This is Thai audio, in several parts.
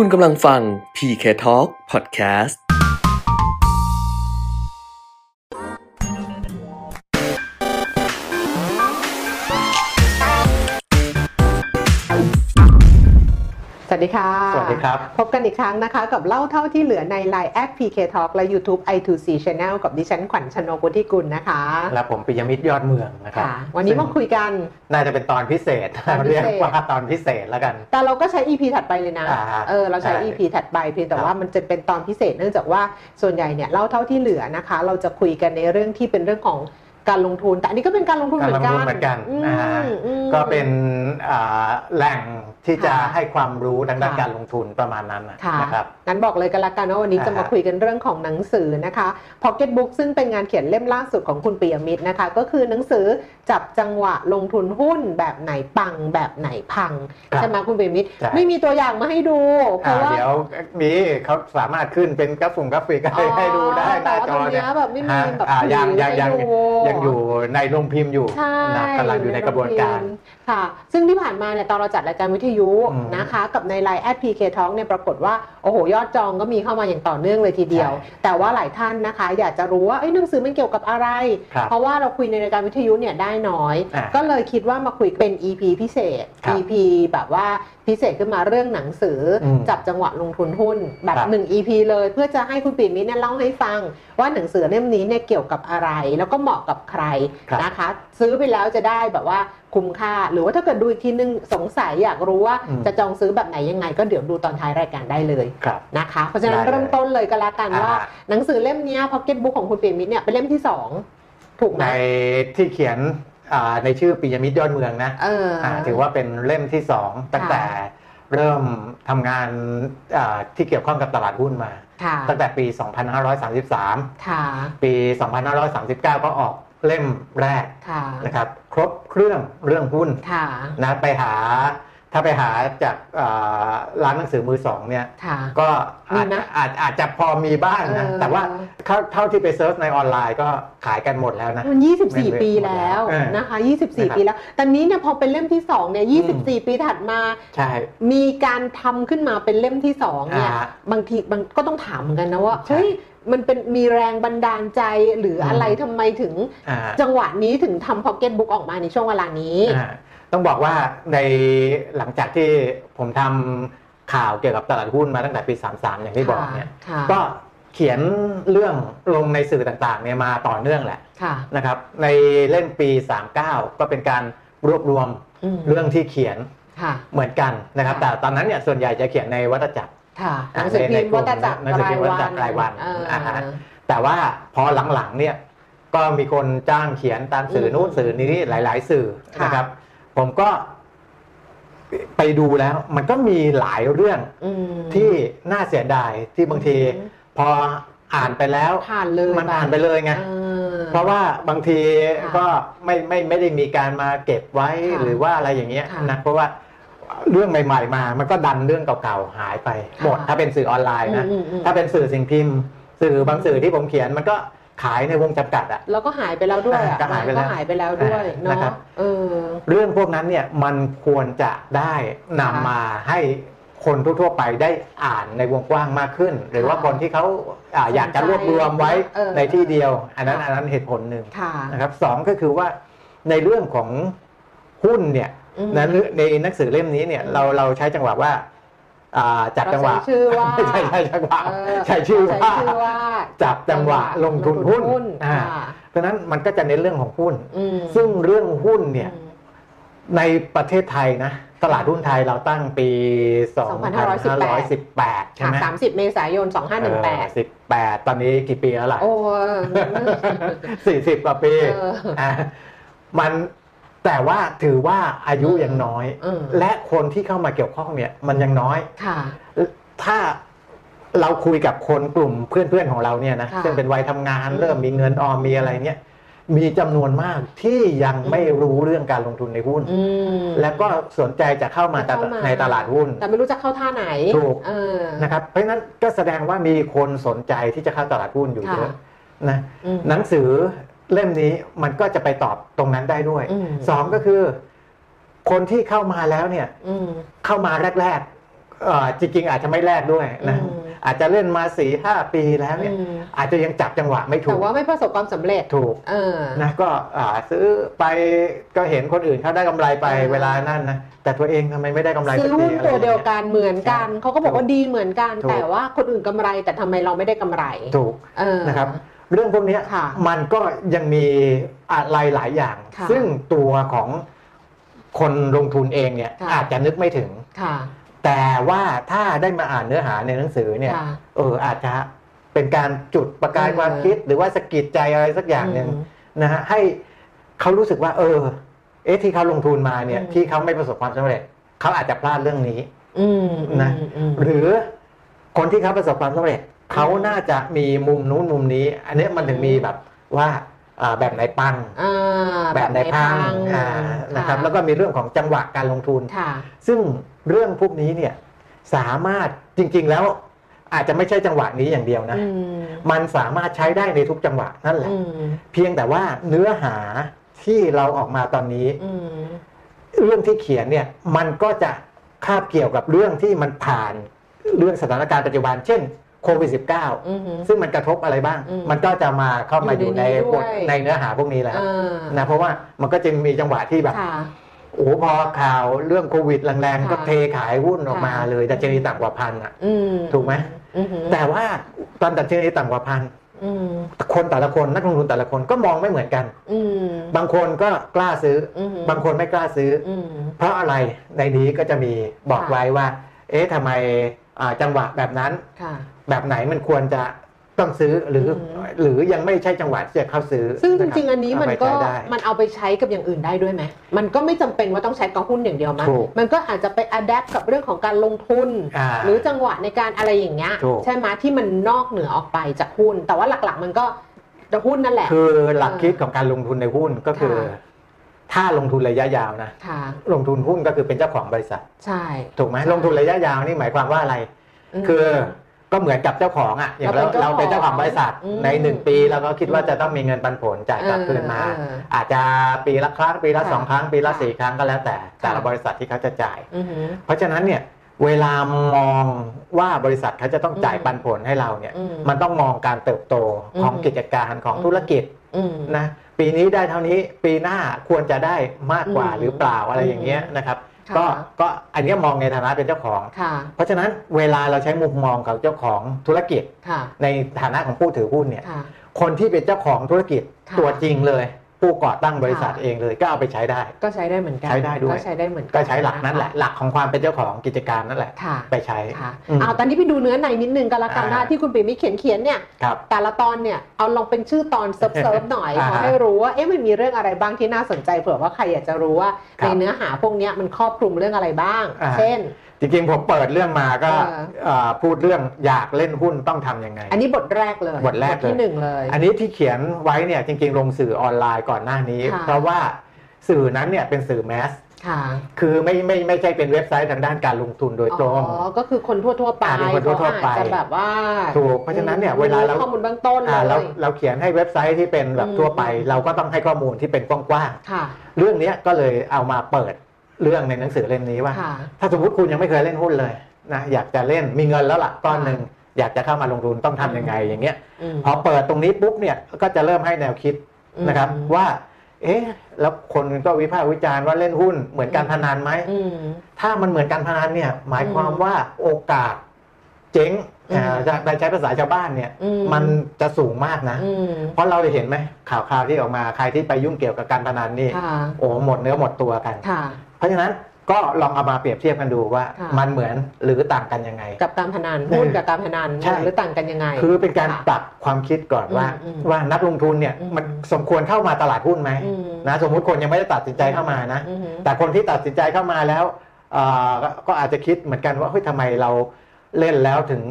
คุณกำลังฟัง PK Talk Podcast วัสดีค่ะ สวัสดีครับ พบกันอีกครั้งนะคะ กับเล่าเท่าที่เหลือใน Line แอ PK Talk และ YouTube i2c Channel กับดิฉันขวัญชนกุธิกุลนะคะ และผมปิยมิตรยอดเมืองนะครับค่ะวันนี้มาคุยกัน น่าจะเป็นตอนพิเศษตอนพิเศษ เรียกว่าตอนพิเศษแล้วกัน แต่เราก็ใช้ EP ถัดไปเลยนะอ่าเออ เราใช้ใช่ EP ถัดไปเพียงแต่ครับว่ามันจะเป็นตอนพิเศษเนื่องจากว่าส่วนใหญ่เนี่ยเล่าเท่าที่เหลือนะคะ เราจะคุยกันในเรื่องที่เป็นเรื่องของ การลงทุน แต่อันนี้ก็เป็นการลงทุนการเหมืลองนกัทุนนเหมือนกันอืมนะฮะอืมก็เป็นอ่าแหล่งที่จะค่ะให้ความรู้ทางด้านค่ะการลงทุนประมาณนั้นนะค่ะนะครับ งั้นบอกเลยกันละกันว่าวันนี้จะมาอ่าฮะคุยกันเรื่องของหนังสือนะคะ Pocket Book ซึ่งเป็นงานเขียนเล่มล่าสุดของคุณปิยมิตรนะคะ ก็คือหนังสือจับจังหวะลงทุนหุ้นแบบไหนปังแบบไหนพังครับใช่ไหมคุณปิยมิตรใช่ไม่มีตัวอย่างมาให้ดูอ่าราะว่าเดี๋ยวมีเขาสามารถขึ้นเป็นกราฟิกกราฟิกให้ให้ดูได้หแต่น้าว่าจตอรงเนี่เนี้ยยแบบไม่มีฮะแบบอ่ายังยังยังให้ดูยังอยู่ในโรงพิมพ์อยู่ใช่นะกำลังอยู่ในกระบวนการค่ะ ซึ่งที่ผ่านมาเนี่ยตอนเราจัดรายการวิทยุอืมนะคะ กับใน LINE add PKTalk เนี่ยปรากฏว่าโอ้โหยอดจองก็มีเข้ามาอย่างต่อเนื่องเลยทีเดียวใช่แต่ว่าหลายท่านนะคะ อยากจะรู้ว่าเอ้ยหนังสือมันเกี่ยวกับอะไรครับเพราะว่าเราคุยในรายการวิทยุเนี่ยได้น้อยอ่าก็เลยคิดว่ามาคุยเป็น EP พิเศษครับ EP แบบว่าพิเศษขึ้นมาเรื่องหนังสืออมจับจังหวะลงทุนหุ้น แบบครับหนึ่ง EP เลยเพื่อจะให้คุณปีมิตรเนี่ยเล่าให้ฟัง ว่าหนังสือเล่มนี้เนี่ยเกี่ยวกับอะไร แล้วก็เหมาะกับใครครับนะคะ ซื้อไปแล้วจะได้แบบว่า คุ้มค่า หรือว่าถ้าเกิดดูอีกทีนึงสงสัยอยากรู้ว่าอืมจะจองซื้อแบบไหนยังไง ก็เดี๋ยวดูตอนท้ายรายการได้เลยครับนะคะ เพราะฉะนั้นได้เลยเริ่มต้นเลยก็แล้วกันว่าอ่าหนังสือเล่มเนี้พ็อกเก็ตบุ๊กของคุณปีมิตรเนี่ยเป็นเล่มที่สองถูกไหมในที่เขียนอ่าในชื่อปิยมิตรยอดเมืองนะเออออ่าถือว่าเป็นเล่มที่สองตั้งแต่เริ่มทำงานอ่าที่เกี่ยวข้องกับตลาดหุ้นมาค่ะตั้งแต่ปี 2533ค่ะปี 2539 ก็ออก เล่มแรกค่ะนะครับ ครบเครื่องเรื่องหุ้นค่ะนะไปหาถ้าไปหาจากอ่าร้านหนังสือมือสองเนี่ยค่ะก็อาจมีไหมอาจอาจจะพอมีบ้างนะเออแต่ว่าเท่าเท่าที่ไป search ในออนไลน์ก็ขายกันหมดแล้วนะมันไม่24 ปีแล้วเออนะคะนะครับ24 ปีแล้วแต่นี้เนี่ยพอเป็นเล่มที่สองเนี่ยอืม24 ปีถัดมาใช่มีการทำขึ้นมาเป็นเล่มที่สองเนี่ยอ่าบางทีบางก็ต้องถามเหมือนกันนะว่าใช่เฮ้ย มันเป็นมีแรงบันดาลใจหรืออะไรอืมทำไมถึงอ่าจังหวะนี้ถึงทำพ็อกเก็ตบุ๊กออกมาในช่วงเวลานี้อ่าต้องบอกว่าในหลังจากที่ผมทำข่าวเกี่ยวกับตลาดหุ้นมาตั้งแต่ปี 33 อย่างที่บอกเนี่ยค่ะก็เขียนเรื่องลงในสื่อต่างๆเนี่ยมาต่อเนื่องแหละค่ะนะครับในเล่มปี 39 ก็เป็นการรวบรวมอืมเรื่องที่เขียนค่ะเหมือนกันนะครับค่ะแต่ตอนนั้นเนี่ยส่วนใหญ่จะเขียนในวัฏจักร ค่ะหอ่านังสือพิมพ์ในในกลุ่วัมฏจักรหนังสือพิมพ์วัฏจักรรายวันเอออ่าฮะแต่ว่าพอหลังๆเนี่ยก็มีคนจ้างเขียนตามสื่ออืมนู้นสื่อนี้หลาย ๆ สื่อค่ะนะครับ ผมก็ไปดูแล้ว มันก็มีหลายเรื่องอืมที่น่าเสียดายที่บางที พออ่านไปแล้วผ่านเลยมันผ่านไปเลยไงเออเพราะว่าบางทีค่ะก็ไม่ไม่ไม่ได้มีการมาเก็บไว้ค่ะหรือว่าอะไรอย่างเงี้ยค่ะนะเพราะว่า เรื่องใหม่ๆมา มันก็ดันเรื่องเก่าๆหายไปหมดค่ะถ้าเป็นสื่อออนไลน์นะอืมอืมถ้าเป็นสื่อสิ่งพิมพ์ สื่อบางสื่อที่ผมเขียนมันก็ขายในวงจำกัดอะแล้วก็หายไปแล้วด้วยอะก็หายไปแล้วก็หายไปแล้วด้วยอ่าเนาะนะครับเออเรื่องพวกนั้นเนี่ยมันควรจะได้นำค่ะมาให้คนทั่วๆไปได้อ่านในวงกว้างมากขึ้น หรือว่าค่ะคนที่เขาอ่าอยากจะรวบรวมไว้เออในที่เดียว อันนั้นค่ะอันนั้นเหตุผลหนึ่งค่ะนะครับสองก็คือว่าในเรื่องของหุ้นเนี่ย อืมนะในหนังสือเล่มนี้เนี่ยอืมเราเราใช้จังหวะว่าอ่าจับจังหวะเราใช้ชื่อว่าไม่ใช่ใช้จังหวะเออใช้ชื่อใช้ว่าชื่อว่าจับจังหวะลงทุนหุ้นอ่าค่ะเพราะฉะนั้นมันก็จะเน้นเรื่องของหุ้นอืมซึ่งเรื่องหุ้นเนี่ยอืมในประเทศไทยนะตลาดหุ้นไทยเราตั้งปี 2518 ใช่ค่ะไหมสามสิบเมษายนสองห้าหนึ่งแปดสิบแปดตอนนี้กี่ปีแล้วล่ะ โอ้สี่สิบกว่าปีเอออะมัน แต่ว่าถือว่าอายุยังน้อยอืมและคนที่เข้ามาเกี่ยวข้องเนี่ยมันยังน้อยค่ะถ้าเราคุยกับคนกลุ่มเพื่อนๆของเราเนี่ยนะค่ะซึ่งเป็นวัยทำงานอืมเริ่มมีเงินออมมีอะไรเนี่ยมีจำนวนมากที่ยังไม่รู้เรื่องการลงทุนในหุ้นอืมแล้วก็สนใจจะเข้ามาจะเข้ามาในตลาดหุ้น แต่ไม่รู้จะเข้าท่าไหนถูกเออนะครับเพราะฉะนั้นก็แสดงว่ามีคนสนใจที่จะเข้าตลาดหุ้นอยู่เยอะค่ะนะอืมหนังสือ เล่มนี้มันก็จะไปตอบตรงนั้นได้ด้วยอืมสองก็คือ คนที่เข้ามาแล้วเนี่ยอืมเข้ามาแรกๆเอ่อจริงๆอาจจะไม่แลกด้วยนะอืมอาจจะเล่นมาสี่ห้าปีแล้วเนี่ยอืมอาจจะยังจับจังหวะไม่ถูแต่กว่าไม่ประสบความสำเร็จถูกเออนะก็อ่าซื้อไปก็เห็นคนอื่นเขาได้กำไรไปเออเวลานั้นนะแต่ตัวเองทำไมไม่ได้กำไรซื้อสักทีหุ้นอะไรตัวอย่างเดียวงี้กันเหมือนกันใช่เขาก็บอกว่าดีเหมือนกันถูกแต่ว่าคนอื่นกำไรแต่ทำไมเราไม่ได้กำไรถูกเออนะครับ เรื่องพวกเนี้ยค่ะมันก็ยังมีอะไรหลายอย่างค่ะซึ่งตัวของคนลงทุนเองเนี่ยค่ะอาจจะนึกไม่ถึงค่ะแต่ว่าถ้าได้มาอ่านเนื้อหาในหนังสือเนี่ยค่ะเอออาจจะเป็นการจุดประกายเออความคิด หรือว่าสะกิดใจอะไรสักอย่างหนึ่งอืมนะฮะให้เขารู้สึกว่า เออ เอ๊ะที่เขาลงทุนมาเนี่ยอืมที่เขาไม่ประสบความสำเร็จเขาอาจจะพลาดเรื่องนี้อืมนะอืมอืมหรือคนที่เขาประสบความสำเร็จ เขาน่าจะมีมุมนู้นมุมนี้ อันเนี้ยมันถึงมีแบบว่าอ่าแบบไหนปังอ่าแบบไหนพังแบบไหนอ่าพังนะครับแล้วก็มีเรื่องของจังหวะการลงทุนค่ะซึ่งเรื่องพวกนี้เนี่ยสามารถจริงๆแล้วอาจจะไม่ใช่จังหวะนี้อย่างเดียวนะอืมมันสามารถใช้ได้ในทุกจังหวะนั่นแหละอืมเพียงแต่ว่าเนื้อหาที่เราออกมาตอนนี้อืมเรื่องที่เขียนเนี่ยมันก็จะคาบเกี่ยวกับเรื่องที่มันผ่านเรื่องสถานการณ์ปัจจุบัน เช่น โควิดอืม -19 ซึ่งมันกระทบอะไรบ้างอืมมันก็จะมาเข้ามาออยู่ยู่ในในนี้บทด้วยในเนื้อหาพวกนี้แล้วอ่านะเพราะว่ามันก็จะมีจังหวะที่แบบค่ะโอ้โหพอข่าวเรื่องโควิดแรงๆ ก็ค่ะเทขายหุ้นออกมาค่ะเลยดัชนีต่ำกว่าพันอะอืมถูกไหมอืมแต่ว่าตอนดัชนีต่ำกว่าพันอืมคนแต่ละคนนักลงทุนแต่ละคนก็มองไม่เหมือนกันอืมบางคนก็กล้าซื้ออืมบางคนไม่กล้าซื้อออืมเพราะอะไรในนี้ก็จะมีบอกค่ะไว้ว่า เอ๊ะทำไมอ่าจังหวะแบบนั้นค่ะ แบบไหนมันควรจะต้องซื้อหรืออืมหรือยังไม่ใช่จังหวะที่จะเข้าซื้อ ซึ่งจะคบริงๆ อันนี้มันก็เอาไปใช้ได้มันเอาไปใช้กับอย่างอื่นได้ด้วยไหมมันก็ไม่จำเป็นว่าต้องใช้กองหุ้นอย่างเดียวมั้ยถูกมันก็อาจจะไปอัดแอปกับเรื่องของการลงทุนอ่าหรือจังหวะในการอะไรอย่างเงี้ยถูกใช่ไหมที่มันนอกเหนือออกไปจากหุ้น แต่ว่าหลักๆ มันก็จะหุ้นนั่นแหละ คือหลักคิดของการลงทุนในหุ้นก็คือค่ะถ้าลงทุนระยะยาวนะค่ะลงทุนหุ้นก็คือเป็นเจ้าของบริษัท ใช่ ถูกไหมใช่ลงทุนระยะยาวนี่หมายความว่าอะไรมคือ ก็เหมือนกับเจ้าของอะอย่างเราเราเราเป็เป็นนเจ้าเจ้าขขอองงบริษัทอืมในหนึ่งปีเราก็คิดว่าจะต้องมีเงินปันผลจ่ายกลับคืนมาเอออาจจะปีละครั้งปีละค่ะสองครั้ง ปีละค่ะสี่ครั้งก็แล้วแต่ แต่ละค่ะบริษัทที่เขาจะจ่ายอือหือเพราะฉะนั้นเนี่ยเวลามองว่าบริษัทเขาจะต้องจ่ายอืมปันผลให้เราเนี่ยอืมมันต้องมองการเติบโตของอืมกิจการของอืมธุรกิจอืมนะปีนี้ได้เท่านี้ปีหน้าควรจะได้มากกว่าอืมหรือเปล่าอะไรอย่างเงี้ยนะครับค่ะ ก็ก็อันเนี้ยมองในฐานะเป็นเจ้าของค่ะเพราะฉะนั้นเวลาเราใช้มุมมองของเจ้าของธุรกิจค่ะในฐานะของผู้ถือหุ้นเนี่ยค่ะคนที่เป็นเจ้าของธุรกิจค่ะตัวจริงเลย ผู้ก่อตั้งบริษัทค่ะเองเลยก็เอาไปใช้ได้ ก็ใช้ได้เหมือนกันใช้ได้ด้วยก็ใช้ได้เหมือนกันก็ใช้หลักนั้นแหละคหลักของความเป็นเจ้าของกิจการนั่นแหละค่ะไปใช้ค่ะอืมเอาตอนนี้ไปดูเนื้อในนิดนึงกันละกันนะอ่าที่คุณปิยมิตรเขียนเขียนๆเนี่ยครับแต่ละตอนเนี่ยเอาลองเป็นชื่อตอนเสิร์ฟเสิร์ฟหน่อยอ่าขอให้รู้ว่าเอ๊ะมันมีเรื่องอะไรบ้างที่น่าสนใจเผื่อว่าใครอยากจะรู้ว่าครับในเนื้อหาพวกเนี้ยมันครอบคลุมเรื่องอะไรบ้างอ่าเช่น จริงๆผมเปิดเรื่องมาก็เออเอ่อพูดเรื่องอยากเล่นหุ้นต้องทำยังไง อันนี้บทแรกเลยบทแรกเลยที่หนึ่งเลย อันนี้ที่เขียนไว้เนี่ยจริงๆ ลงสื่อออนไลน์ก่อนหน้านี้ ค่ะ เพราะว่าสื่อนั้นเนี่ยเป็นสื่อแมส ค่ะ คือไม่ไม่ไม่ใช่เป็นเว็บไซต์ทางด้านการลงทุนโดยตรง อ๋อ ก็คือคนทั่วๆไปอ่าเป็นคนทั่วๆไป เขาอาจจะแบบว่าถูกเพราะฉะนั้นเนี่ยเวลาเราข้อมูลเบื้องต้นเลอ่าเราย เราเขียนให้เว็บไซต์ที่เป็นแบบอืมทั่วไปเราก็ต้องให้ข้อมูลที่เป็นกว้างค่ะ ๆเรื่องเนี้ยก็เลยเอามาเปิด เรื่องในหนังสือเล่มนี้ว่าค่ะถ้าสมมติคุณยังไม่เคยเล่นหุ้นเลยนะอยากจะเล่นมีเงินแล้วล่ะก้อนหนึ่งอยากจะเข้ามาลงทุนต้องทำยังไงอย่างเงี้ยอืมพอเปิดตรงนี้ปุ๊บเนี่ยก็จะเริ่มให้แนวคิดนะครับอืมว่า เอ๊ะแล้วคนก็วิพากษ์วิจารณ์ว่าเล่นหุ้นเหมือนการพนันไหมอืมถ้ามันเหมือนการพนันเนี่ยหมายความว่าโอกาสเจ๊งอืมอ่าจะไปใช้ภาษาชาวบ้านเนี่ยอืมมันจะสูงมากนะอืมเพราะเราได้เห็นไหมข่าวข่าวที่ออกมาใครที่ไปยุ่งเกี่ยวกับการพนันนี่ค่ะโอ้หมดเนื้อหมดตัวกันค่ะ เพราะฉะนั้นก็ลองเอามาเปรียบเทียบกันดูว่า ค่ะ มันเหมือนหรือต่างกันยังไง กับการพนันเออหุ้นกับการพนันใช่ หรือต่างกันยังไง คือเป็นการค่ะปรับความคิดก่อนว่า อืมอืมว่านักลงทุนเนี่ยอืม มันสมควรเข้ามาตลาดหุ้นไหมอืมนะสมมุติคนยังไม่ได้ตัดสินใจเข้ามานะ อืม แต่คนที่ตัดสินใจเข้ามาแล้วเอ่อก็ก็อาจจะคิดเหมือนกันว่าเฮ้ยทำไมเรา เล่นแล้วถึง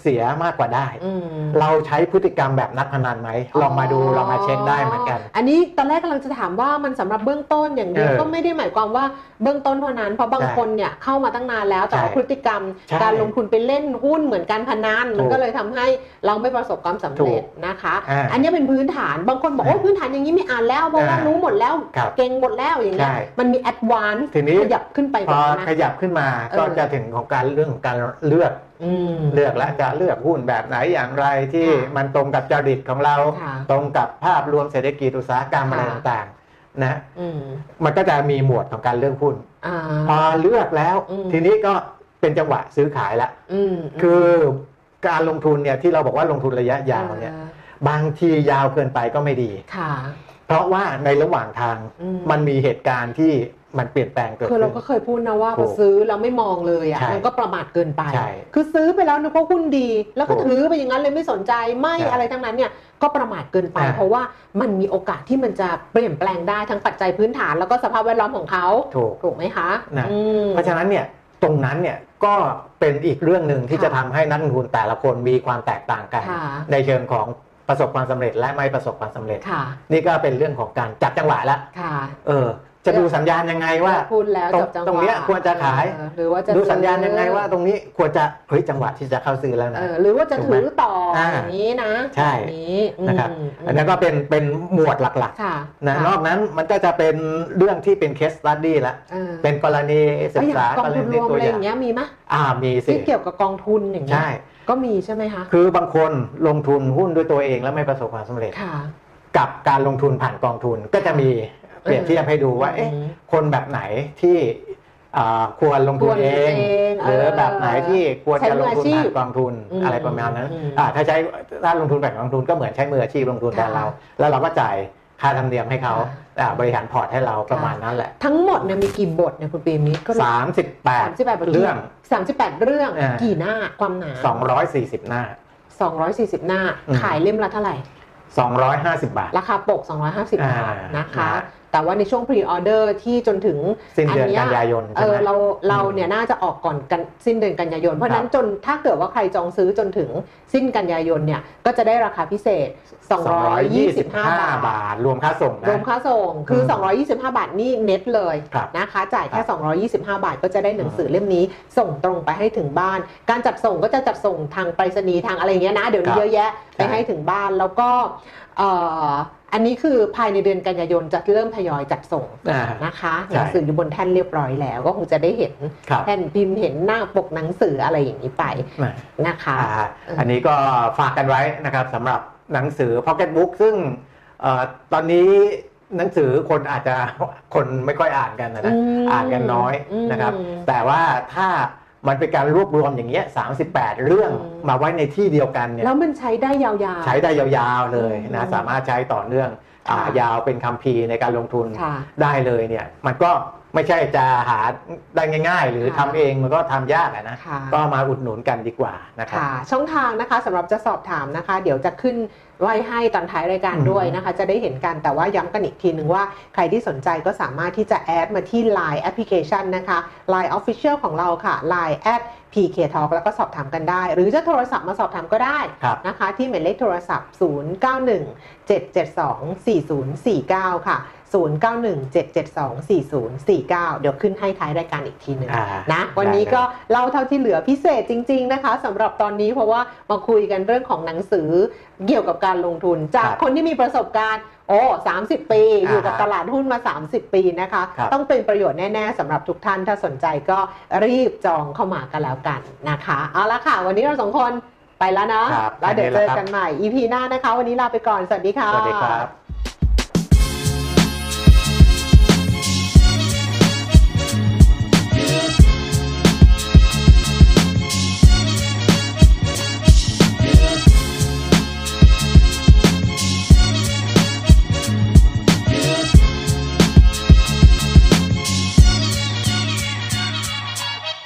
เสียมากกว่าได้อืมเราใช้พฤติกรรมแบบนักพนันไหมลองมาดูลองมาเช็คได้เหมือนกัน อันนี้ตอนแรกกำลังจะถามว่ามันสำหรับเบื้องต้นอย่างเดียวเออก็ไม่ได้หมายความว่าเบื้องต้นเท่านั้นเพราะบางใช่คนเนี่ยเข้ามาตั้งนานแล้วแต่ว่าใช่พฤติกรรมใช่การลงทุนไปเล่นหุ้นเหมือนการพนันถูกมันก็เลยทำให้เราไม่ประสบความสำเร็จถูกนะคะอ่าอันนี้เป็นพื้นฐานบางคนบอกว่าอ่าพื้นฐานอย่างนี้ไม่อ่านแล้วเพราะว่าอ่ารู้หมดแล้วครับเก่งหมดแล้วอย่างเงี้ยใช่มันมี advance ทีนี้ขยับขึ้นไปพแบบอนั้นขยับขึ้นมาเออก็จะถึงของการเรื่องของการเลือกอืม เลือกและจะเลือกหุ้นแบบไหนอย่างไรที่ค่ะมันตรงกับจริตของเราค่ะตรงกับภาพรวมเศรษฐกิจอุตสาหกรรมอะไรค่ะต่างๆนะอืมมันก็จะมีหมวดของการเลือกหุ้นอ่าพอเลือกแล้วอืมทีนี้ก็เป็นจังหวะซื้อขายละอืมคือการลงทุนเนี่ยที่เราบอกว่าลงทุนระยะยาวเนี่ยอ่บางทียาวเกินไปก็ไม่ดีค่ะเพ ราะว่าในระหว่างทางอืมมันมีเหตุการณ์ที่มันเปลี่ยนแปลงเกิดคือขึ้เรานก็เคยพูดนะว่าถูพอกซื้อแล้วไม่มองเลยอะใช่มันก็ประมาทเกินไปใช่คือซื้อไปแล้วนึกว่าหุ้นดี แล้วก็ถูกถือไปอย่างนั้นเลยไม่สนใจไม่ใช่อะไรทั้งนั้นเนี่ยก็ประมาทเกินไปอ่าเพราะว่ามันมีโอกาสที่มันจะเปลี่ยนแปลงได้ทั้งปัจจัยพื้นฐานแล้วก็สภาพแวดล้อมของเขาถูกถูกไหมคะนะอืมเพราะฉะนั้นเนี่ยตรงนั้นเนี่ยก็เป็นอีกเรื่องหนึ่งที่ค่ะจะทำให้นักลงทุนแต่ละคนมีความแตกต่างกันค่ะในเชิงของ ประสบความสำเร็จและไม่ประสบความสำเร็จค่ะนี่ก็เป็นเรื่องของการจับจังหวะแล้วค่ะเออ จะดูสัญญาณยังไงว่าพูดแล้วตรงจับจังหวะตรงเนี้ยควรจะขายเออหรือว่าจะดูสัญญาณยังไงว่าตรงนี้ควรจะเฮ้ยจังหวะที่จะเข้าซื้อแล้วเอนะอหรือว่าจะถูกไหมถือต่ออาอย่างนี้นะใช่แบบนี้อืมนะครับอืมอันนั้นก็เป็นเป็นหมวดหลักค่ะๆนะค่ะนอกนั้นมันก็จะเป็นเรื่องที่เป็น case study ละเออเป็นกรณีศึแล้วกอย่างษากองรทุนรณีวมตัวอะไรออย่างย่างเงี้ยมีไหมอ่ามีสิที่เกี่ยวกับกองทุนอย่างเงี้ยใช่ ก็มีใช่ไหมคะ คือบางคนลงทุนหุ้นด้วยตัวเองแล้วไม่ประสบความสำเร็จค่ะกับการลงทุนผ่านกองทุนก็จะมีเปรียบเทียบให้ดูว่าเอ๊ะอืมคนแบบไหนที่อ่าควรลงทุนควรเองเอง หรือแบบไหนที่ควรจะลงทุนใช้มืออาชีผ่าพนกองทุนอืมอะไรประมาณนั้นอืมอ่าถ้าใช้ถ้าลงทุนแบบกองทุนก็เหมือนใช้มืออาชีพลงทุนแทนค่ะเรา แล้วเราก็จ่าย ค่าธรรมเนียมให้เขาค่ะอ่าบริหารพอร์ตให้เราประมาณนั้นแหละ ทั้งหมดเนี่ยมีกี่บทเนี่ยคุณปีมิตรก็สามสิบแปดสามสิบแปดบทเรื่องสามสิบแปดเรื่องอ่ากี่หน้าความหนาสองร้อยสี่สิบหน้าสองร้อยสี่สิบหน้าอืมขายเล่มละเท่าไหร่สองร้อยห้าสิบบาท ราคาปก 250 บาทอ่านะคะนะ แต่ว่าในช่วงพรีออเดอร์ที่จนถึงสิ้นเดือนยกันยายนเอใช่ไหมอเราเราเนี่ยน่าจะออกก่อนกันสิ้นเดือนกันยายน เพราะฉะนั้นจนถ้าเกิดว่าใครจองซื้อจนถึงสิ้นกันยายนเนี่ยก็จะได้ราคาพิเศษ 225 บาทบาทรวมค่าส่งนะรวมค่าส่งคืออืม225 บาทนี่เน็ตเลยครับนะคะจ่ายแค่ครับ225 บาทก็จะได้หนังสือเล่มนี้ ส่งตรงไปให้ถึงบ้าน การจัดส่งก็จะจัดส่งทางไปรษณีย์ทางอะไรอย่างเงี้ยนะ เดี๋ยวนี้ครับเยอะแยะไปใช่ให้ถึงบ้านแล้วก็เอ่ออันนี้คือภายในเดือนกันยายนจะเริ่มทยอยจัดส่งอ่านะคะใช่หนังสืออยู่บนแท่นเรียบร้อยแล้ว ก็คงจะได้เห็นครับแผ่นพิมพ์เห็นหน้าปกหนังสืออะไรอย่างนี้ไปนะนะคะอ่าเอออัอันนี้ก็ฝากกันไว้นะครับสำหรับหนังสือ Pocket Book ซึ่งเอ่อตอนนี้หนังสือคนอาจจะคนไม่ค่อยอ่านกันนะนะมอ่านกันน้อยมนะครับ แต่ว่าถ้า มันเป็นการรวบรวมอย่างเงี้ย38เรื่องอืมมาไว้ในที่เดียวกันเนี่ยแล้วมันใช้ได้ยาวๆ ใช้ได้ยาวๆเลยนะอืมสามารถใช้ต่อเนื่องอ่าค่ะยาวเป็นคัมภีร์ในการลงทุนค่ะได้เลยเนี่ยมันก็ ไม่ใช่จะหาได้ง่าย ๆ หรือค่ะทำเองมันก็ทำยากอะนะค่ะก็มาอุดหนุนกันดีกว่านะครับค่ะช่องทางนะคะสำหรับจะสอบถามนะคะ เดี๋ยวจะขึ้นไว้ให้ตอนท้ายรายการอืมด้วยนะคะ จะได้เห็นกันแต่ว่าย้ำกันอีกทีหนึ่งว่าใครที่สนใจก็สามารถที่จะแอดมาที่ Line แอปพลิเคชันนะคะ Line Official ของเราค่ะ Line at PK Talk แล้วก็สอบถามกันได้ หรือจะโทรศัพท์มาสอบถามก็ได้ครับนะคะ ที่หมายเลขโทรศัพท์ 0917724049 ค่ะ 0917724049 เดี๋ยวขึ้นให้ท้ายรายการอีกทีหนึ่งอ่านะ วันนี้ได้ก็เล่าเท่าที่เหลือพิเศษจริง ๆ นะคะสำหรับตอนนี้เพราะว่ามาคุยกันเรื่องของหนังสือเกี่ยวกับการลงทุน จากครับคนที่มีประสบการณ์โอ้30ปีอ่าอยู่กับตลาดหุ้นมา 30 ปีนะคะครับต้องเป็นประโยชน์แน่ ๆสำหรับทุกท่านถ้าสนใจก็รีบจองเข้ามากันแล้วกันนะคะ เอาละค่ะ วันนี้เราสองคนไปแล้วเนาะครับแล้วเดี๋ยวไปเจนี่อแหละครับกันใหม่ EP หน้านะคะ วันนี้ลาไปก่อน สวัสดีค่ะ สวัสดีครับ